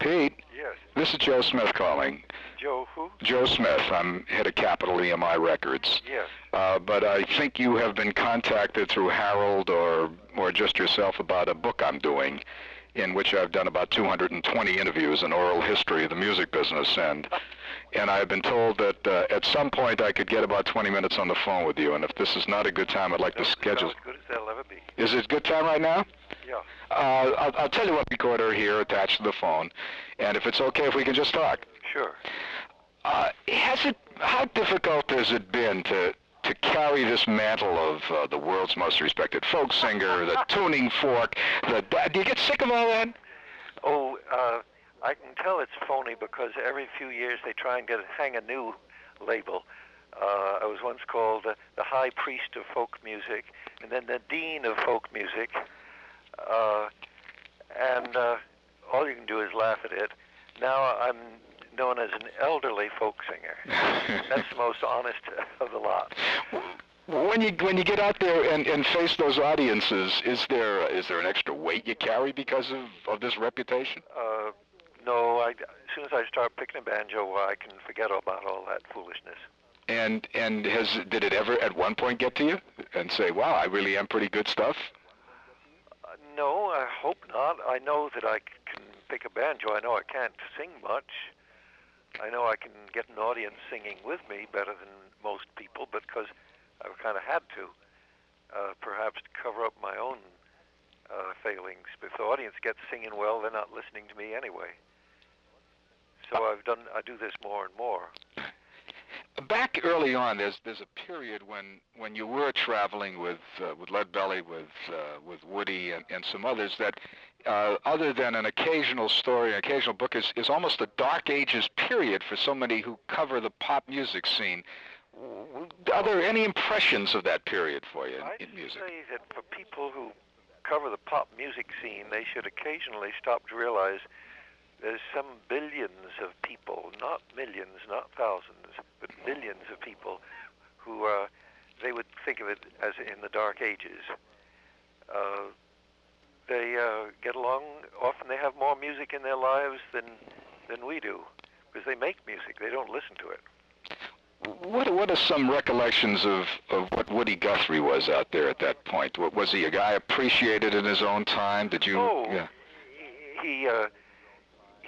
Pete, Yes. this is Joe Smith calling. Joe who? Joe Smith. I'm head of Capitol EMI Records. Yes. Uh, but I think you have been contacted through Harold or or just yourself about a book I'm doing, in which I've done about 220 interviews in oral history of the music business, and and I've been told that uh, at some point I could get about 20 minutes on the phone with you, and if this is not a good time, I'd like to schedule. As good as they'll ever be. Is it a good time right now? Yeah. Uh, I'll, I'll tell you what recorder here attached to the phone, and if it's okay if we can just talk. Sure. Uh, has it? How difficult has it been to to carry this mantle of uh, the world's most respected folk singer, the tuning fork? The do you get sick of all that? Oh, uh, I can tell it's phony because every few years they try and get hang a new label. Uh, was once called uh, the High Priest of Folk Music, and then the Dean of Folk Music, uh, and uh, all you can do is laugh at it. Now I'm known as an elderly folk singer. That's the most honest of the lot. When you when you get out there and, and face those audiences, is there is there an extra weight you carry because of, of this reputation? Uh, no, I, as soon as I start picking a banjo, I can forget about all that foolishness. And and has did it ever at one point get to you and say, "Wow, I really am pretty good stuff"? Uh, no, I hope not. I know that I can pick a banjo. I know I can't sing much. I know I can get an audience singing with me better than most people because I've kind of had to, uh, perhaps to cover up my own uh, failings. If the audience gets singing well, they're not listening to me anyway. So I've done. I do this more and more. Back early on, there's there's a period when when you were traveling with uh, with Lead Belly, with uh, with Woody and, and some others that, uh, other than an occasional story, an occasional book, is is almost a dark ages period for so many who cover the pop music scene. Are there any impressions of that period for you I'd in, in music? say that for people who cover the pop music scene, they should occasionally stop to realize there's some billions of people, not millions, not thousands, but millions of people who uh, they would think of it as in the dark ages. Uh, they uh, get along. Often they have more music in their lives than than we do, because they make music. They don't listen to it. What what are some recollections of, of what Woody Guthrie was out there at that point? Was he a guy appreciated in his own time? Did you? Oh, yeah. he uh,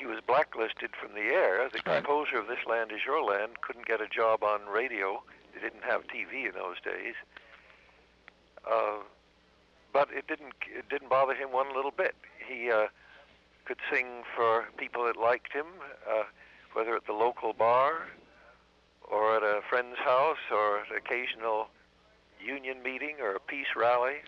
he was blacklisted from the air. The Right. composer of This Land Is Your Land couldn't get a job on radio. They didn't have TV in those days. Uh, but it didn't it didn't bother him one little bit. He uh, could sing for people that liked him, uh, whether at the local bar or at a friend's house or at an occasional union meeting or a peace rally.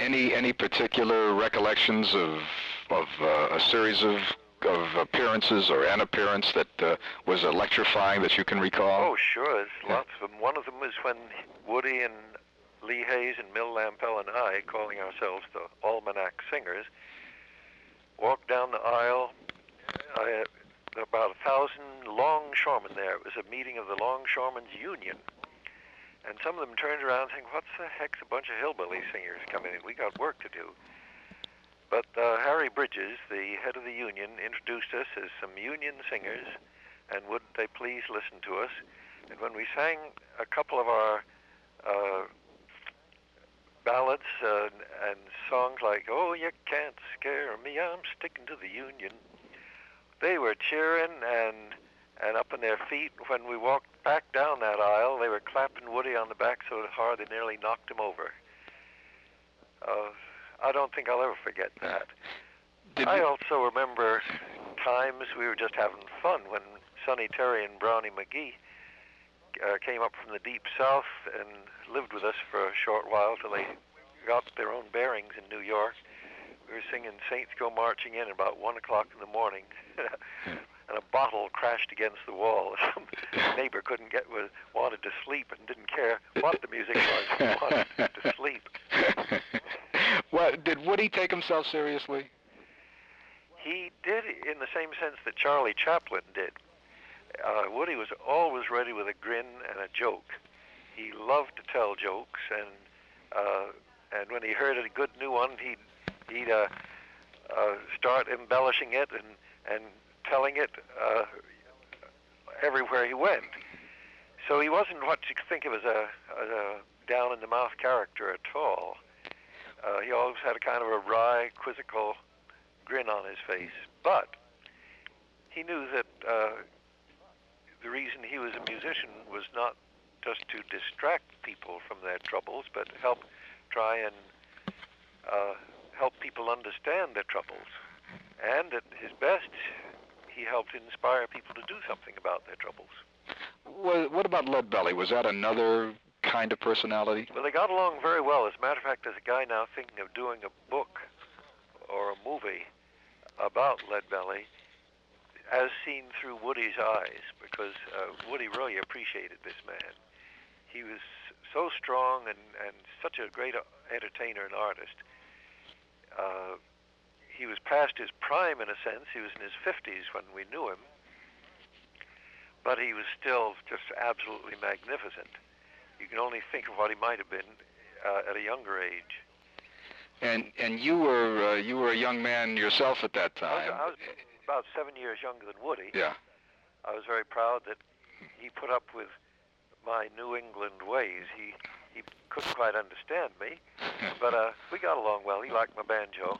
Any any particular recollections of of uh, a series of of appearances or an appearance that uh, was electrifying that you can recall? Oh, sure. There's Yeah. lots of them. One of them was when Woody and Lee Hays and Mill Lampell and I, calling ourselves the Almanac Singers, walked down the aisle. I had about a thousand longshoremen there. It was a meeting of the Longshoremen's Union. And some of them turned around saying, What's the heck's a bunch of hillbilly singers coming in? We got work to do. But uh, Harry Bridges, the head of the union, introduced us as some union singers, and would they please listen to us? And when we sang a couple of our uh, ballads uh, and songs like "Oh, you can't scare me, I'm sticking to the union," they were cheering and and up on their feet. When we walked back down that aisle, they were clapping Woody on the back so hard they nearly knocked him over. Uh, I don't think I'll ever forget that. Did I also remember times we were just having fun when Sonny Terry and Brownie McGhee uh, came up from the deep south and lived with us for a short while till they got their own bearings in New York. We were singing Saints Go Marching In about one o'clock in the morning, and a bottle crashed against the wall. Some neighbor couldn't get was wanted to sleep and didn't care what the music was. He wanted to sleep. well, did Woody take himself seriously? He did in the same sense that Charlie Chaplin did. Uh, Woody was always ready with a grin and a joke. He loved to tell jokes, and uh, and when he heard a good new one, he'd he'd uh, uh, start embellishing it and and telling it uh, everywhere he went. So he wasn't what you think of as a, as a down in the mouth character at all. Uh, he always had a kind of a wry, quizzical grin on his face. But he knew that uh, the reason he was a musician was not just to distract people from their troubles, but help try and uh, help people understand their troubles. And at his best, he helped inspire people to do something about their troubles. What, what about Leadbelly? Was that another kind of personality? Well, they got along very well. As a matter of fact, there's a guy now thinking of doing a book or a movie about Leadbelly as seen through Woody's eyes, because uh, Woody really appreciated this man. He was so strong and, and such a great entertainer and artist. Uh, he was past his prime in a sense. He was in his 50s when we knew him, but he was still just absolutely magnificent. You can only think of what he might have been uh, at a younger age. And and you were uh, you were a young man yourself at that time. I was, I was about seven years younger than Woody. Yeah. I was very proud that he put up with my New England ways. He he couldn't quite understand me, but uh, we got along well. He liked my banjo.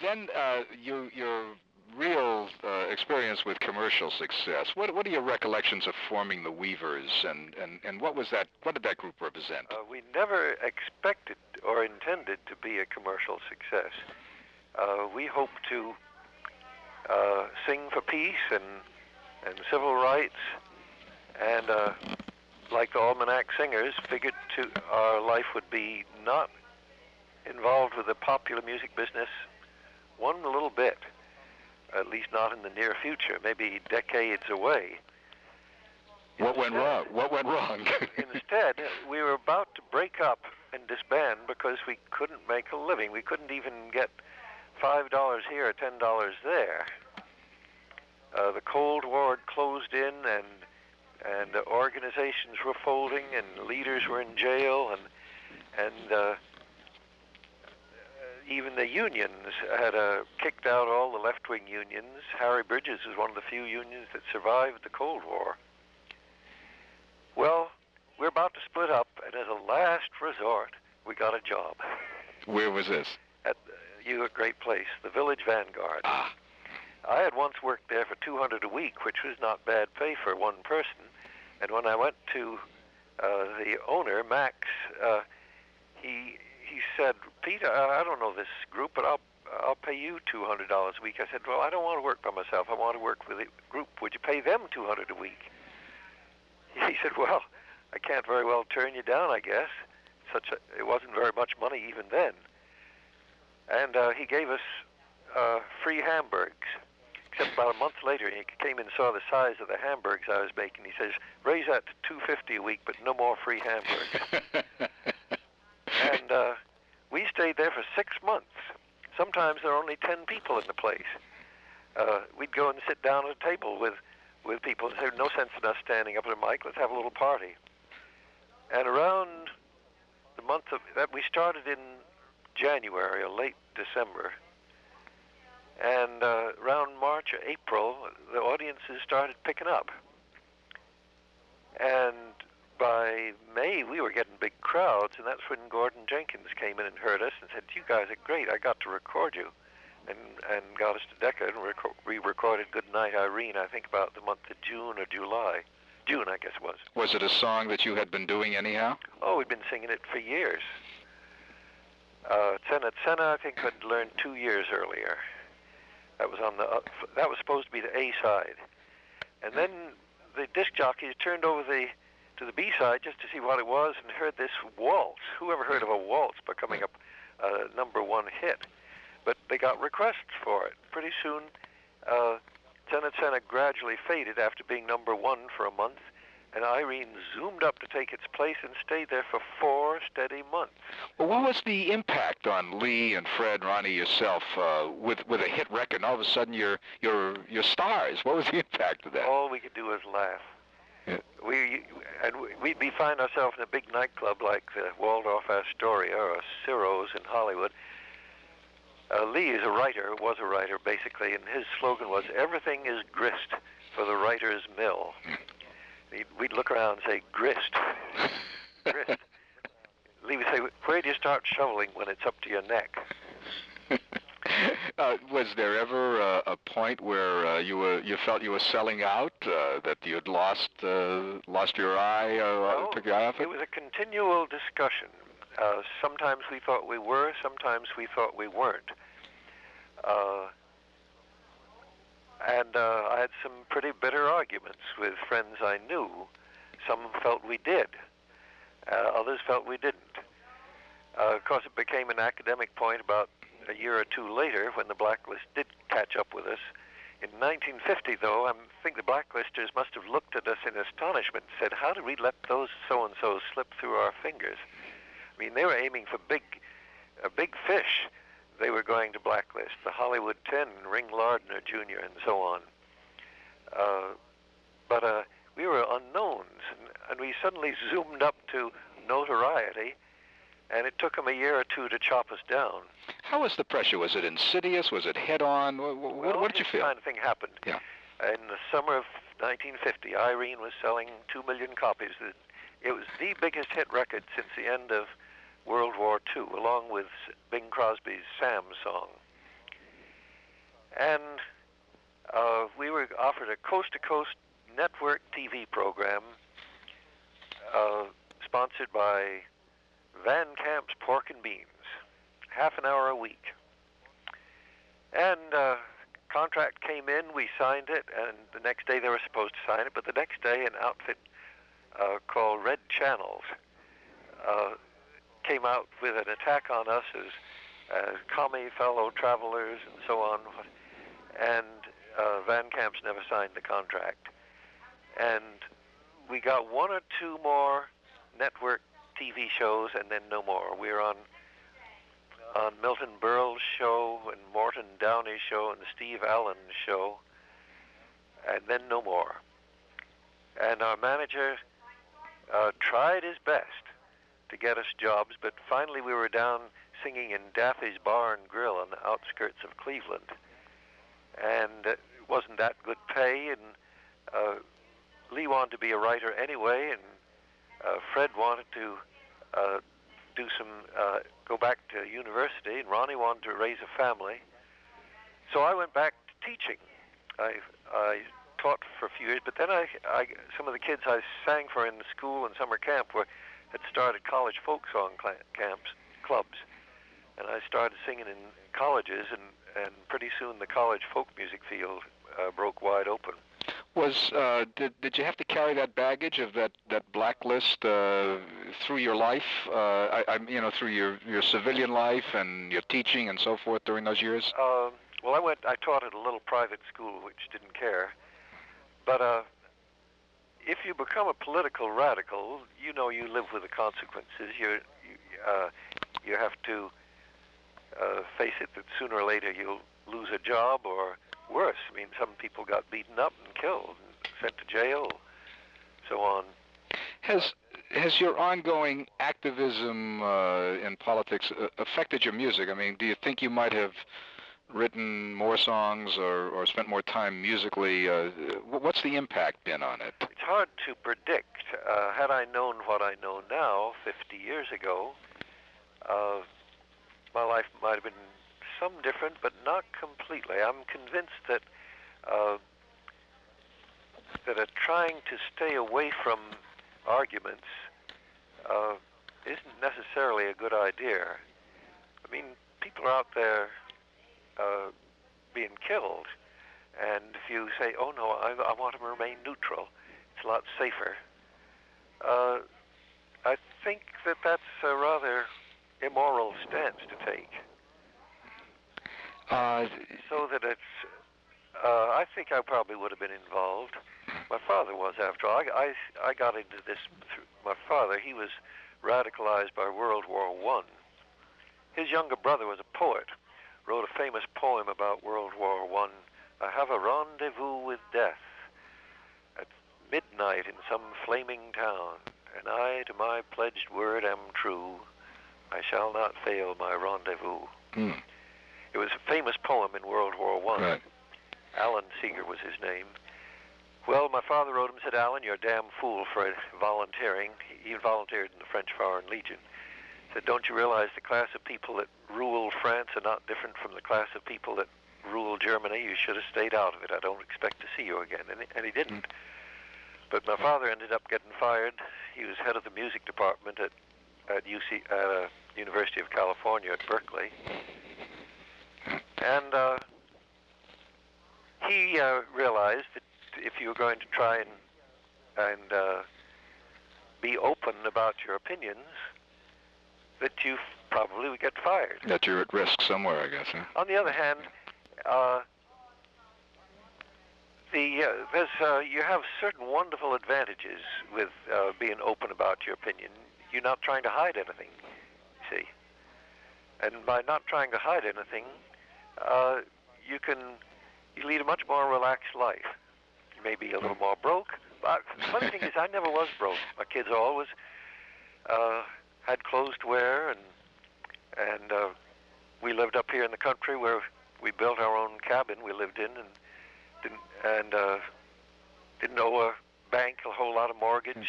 Then uh, you your real uh, experience with commercial success. What what are your recollections of forming the Weavers, and, and, and what was that? What did that group represent? Uh, we never expected or intended to be a commercial success. Uh, we hoped to uh, sing for peace and and civil rights, and uh, like the Almanac Singers, figured to our life would be not involved with the popular music business one little bit at least not in the near future, maybe decades away. What went wrong? What went wrong? instead, we were about to break up and disband because we couldn't make a living. We couldn't even get five dollars here or ten dollars there. Uh, the Cold War had closed in, and and uh, organizations were folding, and leaders were in jail, and and uh, even the unions had uh, kicked out all the left-wing unions. Harry Bridges was one of the few unions that survived the Cold War. Well, we're about to split up, and as a last resort, we got a job. Where was this? At uh, you a great place, the Village Vanguard. Ah. I had once worked there for 200 a week, which was not bad pay for one person. And when I went to uh, the owner, Max, uh, he he said, Peter, I don't know this group, but I'll I'll pay you two hundred dollars a week. I said, Well, I don't want to work by myself. I want to work with a group. Would you pay them two hundred a week? He said, Well, I can't very well turn you down, I guess. Such a, it wasn't very much money even then. And uh, he gave us uh, free hamburgers. Except about a month later, he came and saw the size of the hamburgers I was making. He says, "Raise that to two fifty a week, but no more free hamburgers." and uh, we stayed there for six months. Sometimes there were only ten people in the place. Uh, we'd go and sit down at a table with, with people and say, no sense in us standing up at a mic, let's have a little party. And around the month of that, we started in January or late December. And uh, around March or April, the audiences started picking up. And by May, we were getting big crowds, and that's when Gordon Jenkins came in and heard us and said, "You guys are great. I got to record you," and and got us to Decca and rec- re-recorded "Good Night, Irene." I think about the month of June or July. June, I guess it was. Was it a song that you had been doing anyhow? Oh, we'd been singing it for years. Uh, Tzena, I think I'd learned two years earlier. That was on the. Uh, that was supposed to be the A side, and then the disc jockey turned over the to the B side just to see what it was and heard this waltz. Who ever heard of a waltz becoming a, a number one hit? But they got requests for it. Pretty soon, uh, Tzena Tzena gradually faded after being number one for a month, and Irene zoomed up to take its place and stayed there for four steady months. Well, what was the impact on Lee and Fred, Ronnie, yourself, uh, with with a hit record? And all of a sudden, you're you're you're stars. What was the impact of that? All we could do was laugh. Yeah. We and we'd be find ourselves in a big nightclub like the Waldorf Astoria or Ciro's in Hollywood, uh, Lee is a writer, was a writer basically, and his slogan was "Everything is grist for the writer's mill." We'd look around and say, "Grist, grist." Lee would say, "Where do you start shoveling when it's up to your neck?" uh, was there ever uh, a point where uh, you were you felt you were selling out, uh, that you had lost uh, lost your eye, well, took your eye off it? It was a continual discussion. Uh, sometimes we thought we were, sometimes we thought we weren't. and I had some pretty bitter arguments with friends I knew. Some felt we did. others felt we didn't. of course, it became an academic point about a year or two later when the blacklist did catch up with us. In 1950, though, I think the blacklisters must have looked at us in astonishment and said, How did we let those so and so slip through our fingers? I mean, they were aiming for big, a big fish. They were going to blacklist the Hollywood Ten, Ring Lardner Jr., and so on. Uh, but uh, we were unknowns, and, and we suddenly zoomed up to notoriety and it took them a year or two to chop us down. How was the pressure? Was it insidious? Was it head-on? What, well, what did you feel? kind of thing happened. Yeah. In the summer of 1950, Irene was selling two million copies. It was the biggest hit record since the end of World War II, along with Bing Crosby's Sam song. And uh, we were offered a coast-to-coast network TV program uh, sponsored by Van Camp's Pork and Beans, half an hour a week. And uh, contract came in, we signed it, and the next day they were supposed to sign it, but the next day an outfit uh, called Red Channels uh, came out with an attack on us as, as commie fellow travelers and so on. And uh, Van Camp's never signed the contract. And we got one or two more network TV shows and then no more. We were on on Milton Berle's show and Morton Downey's show and Steve Allen's show, and then no more. And our manager uh, tried his best to get us jobs, but finally we were down singing in Daffy's Bar and Grill on the outskirts of Cleveland, and it wasn't that good pay. And uh, Lee wanted to be a writer anyway, and uh, Fred wanted to uh, do some, uh, go back to university, and Ronnie wanted to raise a family. So I went back to teaching. I, I taught for a few years, but then I, I, some of the kids I sang for in the school and summer camp were, had started college folk song cl- camps, clubs, and I started singing in colleges, and, and pretty soon the college folk music field uh, broke wide open was uh, did did you have to carry that baggage of that that blacklist uh, through your life? Uh, I, I you know through your your civilian life and your teaching and so forth during those years. Um, well, I went. I taught at a little private school which didn't care, but uh, if you become a political radical, you know you live with the consequences. You you, uh, you have to uh, face it that sooner or later you'll lose a job or worse. I mean, some people got beaten up and killed and sent to jail, so on. Has has your ongoing activism uh, in politics uh, affected your music? I mean, do you think you might have written more songs or, or spent more time musically? Uh, what's the impact been on it? It's hard to predict. Uh, had I known what I know now 50 years ago, uh, my life might have been some different, but not completely. I'm convinced that uh, that a trying to stay away from arguments uh, isn't necessarily a good idea. I mean, people are out there uh, being killed, and if you say, "Oh no, I, I want to remain neutral," it's a lot safer. Uh, I think that that's a rather immoral stance to take. Uh, so that it's. Uh, I think I probably would have been involved. My father was, after all. I, I, I got into this through my father. He was radicalized by World War One. His younger brother was a poet. Wrote a famous poem about World War One. I. I have a rendezvous with death at midnight in some flaming town, and I to my pledged word am true. I shall not fail my rendezvous. Mm. It was a famous poem in World War One. Right. Alan Seeger was his name. Well, my father wrote him, said, Alan, you're a damn fool for volunteering. He volunteered in the French Foreign Legion. Said, don't you realize the class of people that rule France are not different from the class of people that rule Germany? You should have stayed out of it. I don't expect to see you again. And, and he didn't. Mm. But my father ended up getting fired. He was head of the music department at, at UC, uh, University of California at Berkeley. And uh, he uh, realized that if you were going to try and and uh, be open about your opinions, that you probably would get fired. That you're at risk somewhere, I guess. Huh? On the other hand, uh, the uh, there's uh, you have certain wonderful advantages with uh, being open about your opinion. You're not trying to hide anything. See, and by not trying to hide anything, uh, you can you lead a much more relaxed life. You may be a little more broke, but the funny thing is, I never was broke. My kids always uh, had clothes to wear, and and uh, we lived up here in the country where we built our own cabin. We lived in and didn't and uh, didn't owe a bank a whole lot of mortgage.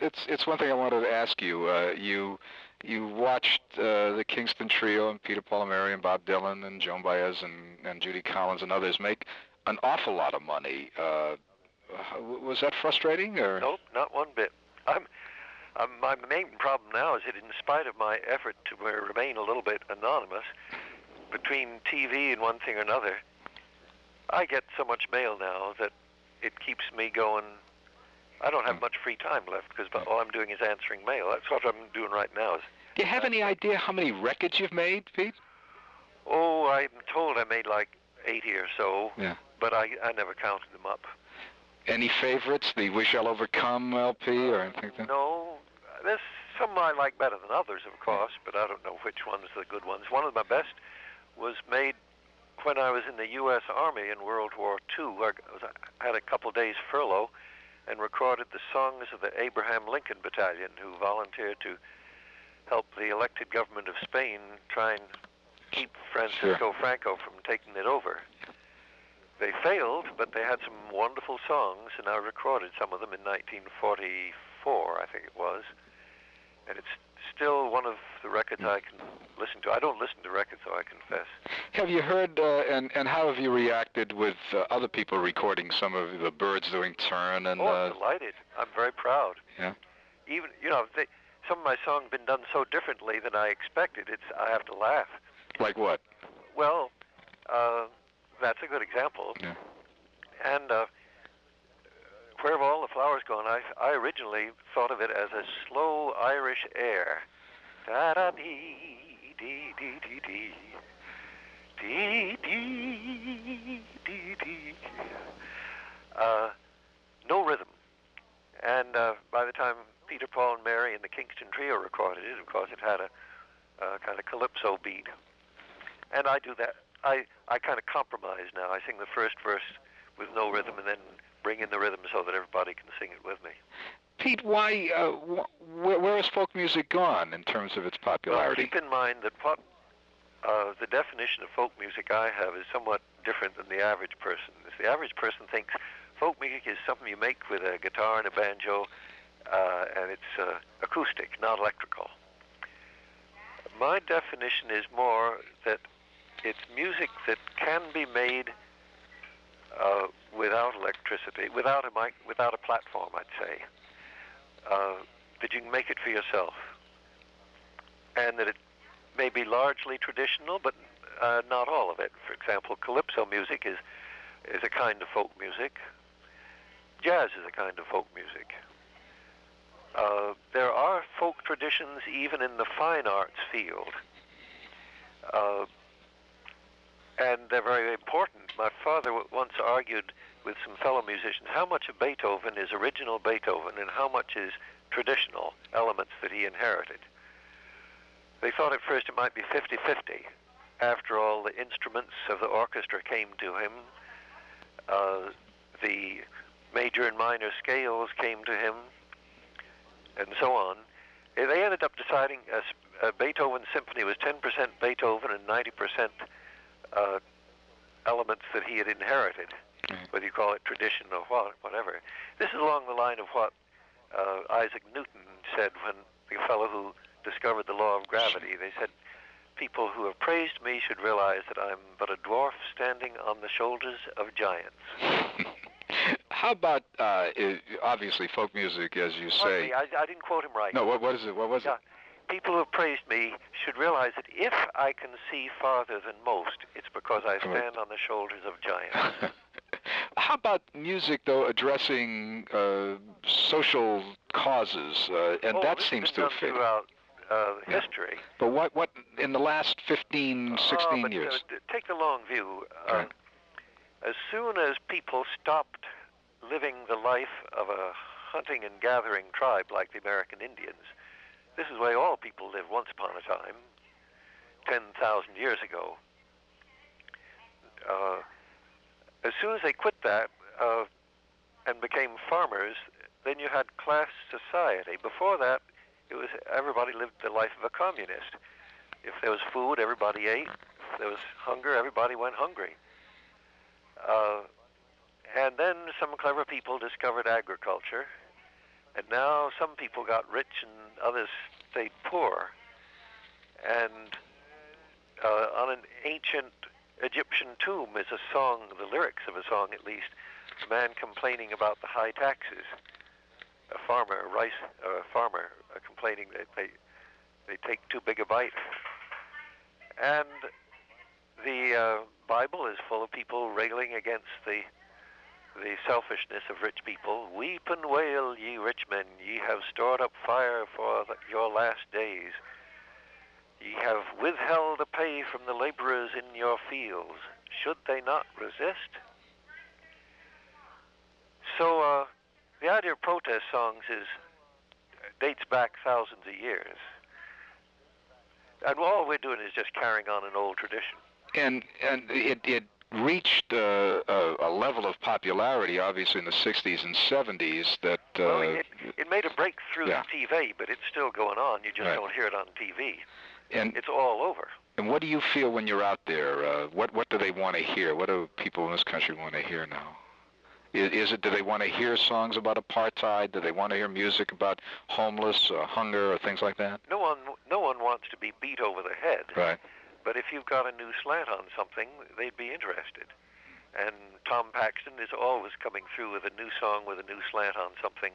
It's it's one thing I wanted to ask you. Uh, you you watched uh, the Kingston Trio and Peter Paul and Mary and Bob Dylan and Joan Baez and, and Judy Collins and others make an awful lot of money. Uh, was that frustrating or? Nope, not one bit. I'm, I'm, my main problem now is that in spite of my effort to remain a little bit anonymous, between TV and one thing or another, I get so much mail now that it keeps me going I don't have hmm. much free time left because all I'm doing is answering mail. That's what I'm doing right now. Is Do you have any idea how many records you've made, Pete? Oh, I'm told I made like 80 or so. Yeah. But I, I never counted them up. Any favorites? The We Shall Overcome LP or anything like that? No. There's some I like better than others, of course, but I don't know which ones are the good ones. One of my best was made when I was in the U.S. Army in World War II. I, was, I had a couple days furlough and recorded the songs of the Abraham Lincoln Battalion, who volunteered to help the elected government of Spain try and keep Francisco sure. Franco from taking it over. They failed, but they had some wonderful songs, and I recorded some of them in 1944, I think it was. And it's still one of the records I can listen to. I don't listen to records, though, I confess. Have you heard, uh, and, and how have you reacted with uh, other people recording some of the Byrds doing Turn? And, oh, I'm uh, delighted. I'm very proud. Yeah. Even, you know, they, some of my songs been done so differently than I expected. It's I have to laugh. Like what? Well, uh, that's a good example. Yeah. And uh, where have all the flowers gone? I, I originally thought of it as a slow Irish air. Da da dee, dee dee dee dee. Dee dee dee dee. Uh, no rhythm. And uh, by the time Peter, Paul, and Mary and the Kingston Trio recorded it, of course, it had a kind of calypso beat. And I do that. I, I kind of compromise now. I sing the first verse with no rhythm and then bring in the rhythm so that everybody can sing it with me. Pete, why? Uh, wh- where has folk music gone in terms of its popularity? Well, keep in mind that what uh, the definition of folk music I have is somewhat different than the average person. If the average person thinks folk music is something you make with a guitar and a banjo, uh, and it's uh, acoustic, not electrical. My definition is more that it's music that can be made uh, without electricity, without a mic, without a platform, I'd say, uh, that you can make it for yourself, and that it may be largely traditional, but uh, not all of it. For example, calypso music is is a kind of folk music. Jazz is a kind of folk music. Uh, there are folk traditions even in the fine arts field. And they're very important. My father once argued with some fellow musicians how much of Beethoven is original Beethoven and how much is traditional elements that he inherited. They thought at first it might be 50 50. After all, the instruments of the orchestra came to him, uh, the major and minor scales came to him, and so on. They ended up deciding, uh, uh, Beethoven's symphony was 10% Beethoven and 90% uh, elements that he had inherited, Right. whether you call it tradition or what, whatever. This is along the line of what uh, Isaac Newton said when the fellow who discovered the law of gravity. They said, "People who have praised me should realize that I'm but a dwarf standing on the shoulders of giants." How about uh, obviously folk music, as you say? me, I, I didn't quote him right. No, what, what is it? What was Yeah. People who have praised me should realize that if I can see farther than most, it's because I stand on the shoulders of giants. How about music, though, addressing uh, social causes, uh, and oh, that seems to have fit. throughout uh, Yeah. history. But what, what in the last 15, 16 Oh, but, years? Uh, take the long view. Uh, Right. As soon as people stopped living the life of a hunting and gathering tribe like the American Indians, this is way all people lived once upon a time, 10,000 years ago. Uh, as soon as they quit that uh, and became farmers, then you had class society. Before that, it was everybody lived the life of a communist. If there was food, everybody ate. If there was hunger, everybody went hungry. Uh, and then some clever people discovered agriculture, and now some people got rich and others stayed poor. And uh, on an ancient Egyptian tomb is a song, the lyrics of a song at least, a man complaining about the high taxes. A farmer, a rice, a farmer, uh, complaining that they they take too big a bite. And the uh, Bible is full of people railing against the the selfishness of rich people. Weep and wail, ye rich men, ye have stored up fire for the, your last days. Ye have withheld a pay from the laborers in your fields. Should they not resist? So uh, the idea of protest songs is dates back thousands of years. And all we're doing is just carrying on an old tradition. and and it it reached uh, a, a level of popularity, obviously in the 60s and 70s, that uh, well, it, it made a breakthrough yeah. in TV, but it's still going on. You just Right. don't hear it on TV. and It's all over. and what do you feel when you're out there? Uh, what what do they want to hear? What do people in this country want to hear now? Is, is it do they want to hear songs about apartheid? Do they want to hear music about homeless, uh, hunger, or things like that? No one, no one wants to be beat over the head. Right. But if you've got a new slant on something, they'd be interested. And Tom Paxton is always coming through with a new song with a new slant on something.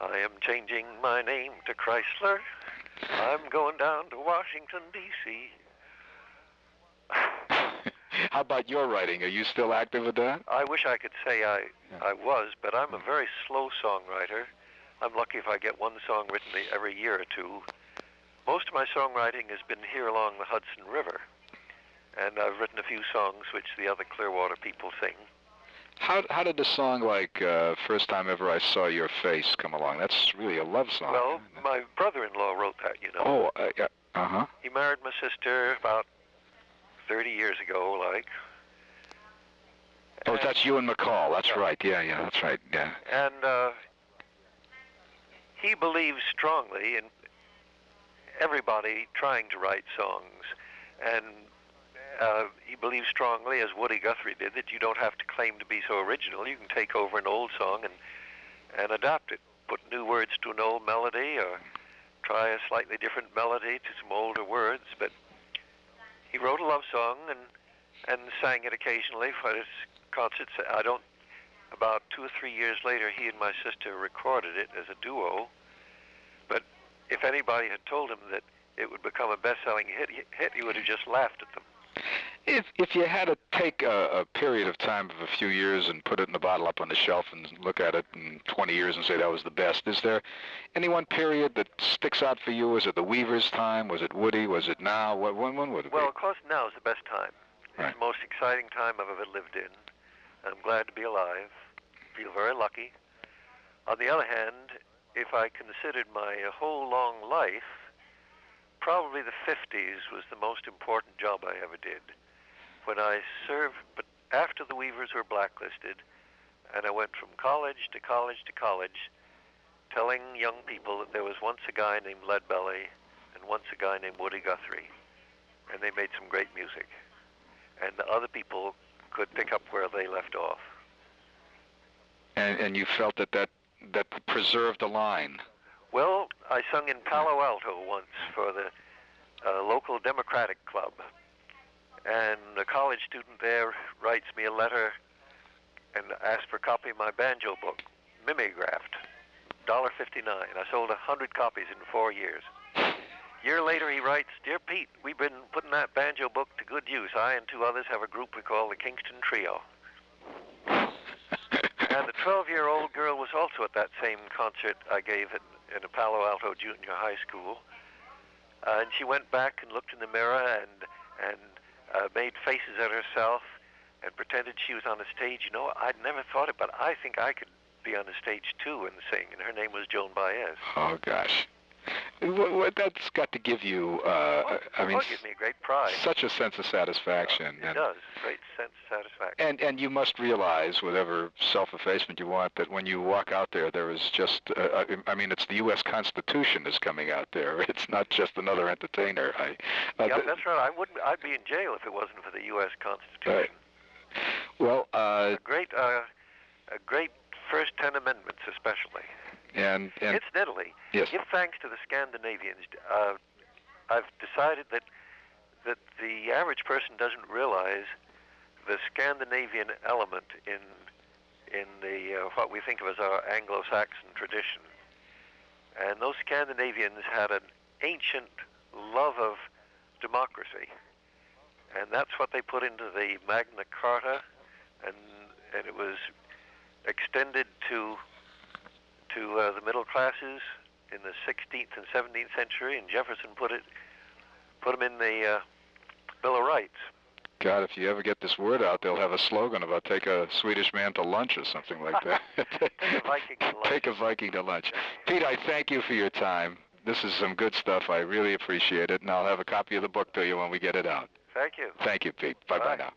I am changing my name to Chrysler. I'm going down to Washington, D.C. How about your writing? Are you still active with that? I wish I could say I, Yeah. I was, but I'm a very slow songwriter. I'm lucky if I get one song written every year or two. Most of my songwriting has been here along the Hudson River, and I've written a few songs which the other Clearwater people sing. How how did the song like uh, "First Time Ever I Saw Your Face" come along? That's really a love song. Well, my brother-in-law wrote that, you know. oh, uh, yeah. uh huh. He married my sister about 30 years ago, like. Oh, And- that's Ewan MacColl. That's Yeah. right. Yeah, yeah, that's right. Yeah. And uh, he believes strongly in everybody trying to write songs. And uh, he believes strongly, as Woody Guthrie did, that you don't have to claim to be so original. You can take over an old song and, and adapt it, put new words to an old melody, or try a slightly different melody to some older words. But he wrote a love song and, and sang it occasionally for his concerts. I don't about two or three years later, he and my sister recorded it as a duo. If anybody had told him that it would become a best-selling hit, hit he would have just laughed at them. If if you had to take a, a period of time of a few years and put it in a bottle up on the shelf and look at it in 20 years and say that was the best, is there any one period that sticks out for you? Was it the Weavers' time? Was it Woody? Was it now? What when when would it Well, be? of course, now is the best time. Right. It's the most exciting time I've ever lived in. I'm glad to be alive. Feel very lucky. On the other hand, if I considered my whole long life, probably the 50s was the most important job I ever did. When I served, but after the Weavers were blacklisted, and I went from college to college to college, telling young people that there was once a guy named Leadbelly and once a guy named Woody Guthrie, and they made some great music. And the other people could pick up where they left off. And, and you felt that that, that preserved the line. Well, I sung in Palo Alto once for the uh, local Democratic Club, and a college student there writes me a letter and asks for a copy of my banjo book, Mimeographed, $1.59. I sold a hundred copies in four years. Year later, he writes, Dear Pete, we've been putting that banjo book to good use. I and two others have a group we call the Kingston Trio. And the 12-year-old girl was also at that same concert I gave in, in a Palo Alto junior high school. Uh, and she went back and looked in the mirror and and uh, made faces at herself and pretended she was on the stage. You know, I'd never thought it, but I think I could be on the stage too and sing. And her name was Joan Baez. Oh gosh. What, what, that's got to give you, uh, well, I mean, gives me a great pride. such a sense of satisfaction. It and, does, great sense of satisfaction. and and you must realize, whatever self-effacement you want, that when you walk out there, there is just, uh, I I mean, it's the U.S. Constitution is coming out there. It's not just another entertainer. I, uh, yeah, that's right. I wouldn't. I'd be in jail if it wasn't for the U.S. Constitution. well, uh, A great, uh, a great first ten amendments, especially. And and Incidentally, yes, give thanks to the Scandinavians. Uh, I've decided that that the average person doesn't realize the Scandinavian element in in the uh, what we think of as our Anglo-Saxon tradition. And those Scandinavians had an ancient love of democracy, and that's what they put into the Magna Carta, and and it was extended to to uh, the middle classes in the 16th and 17th century, and Jefferson put it put them in the uh, Bill of Rights. God, if you ever get this word out, they'll have a slogan about take a Swedish man to lunch or something like that. Take a Viking to lunch. Take a Viking to lunch. Pete, I thank you for your time. This is some good stuff. I really appreciate it, and I'll have a copy of the book to you when we get it out. Thank you. Thank you, Pete. Bye bye Bye. now.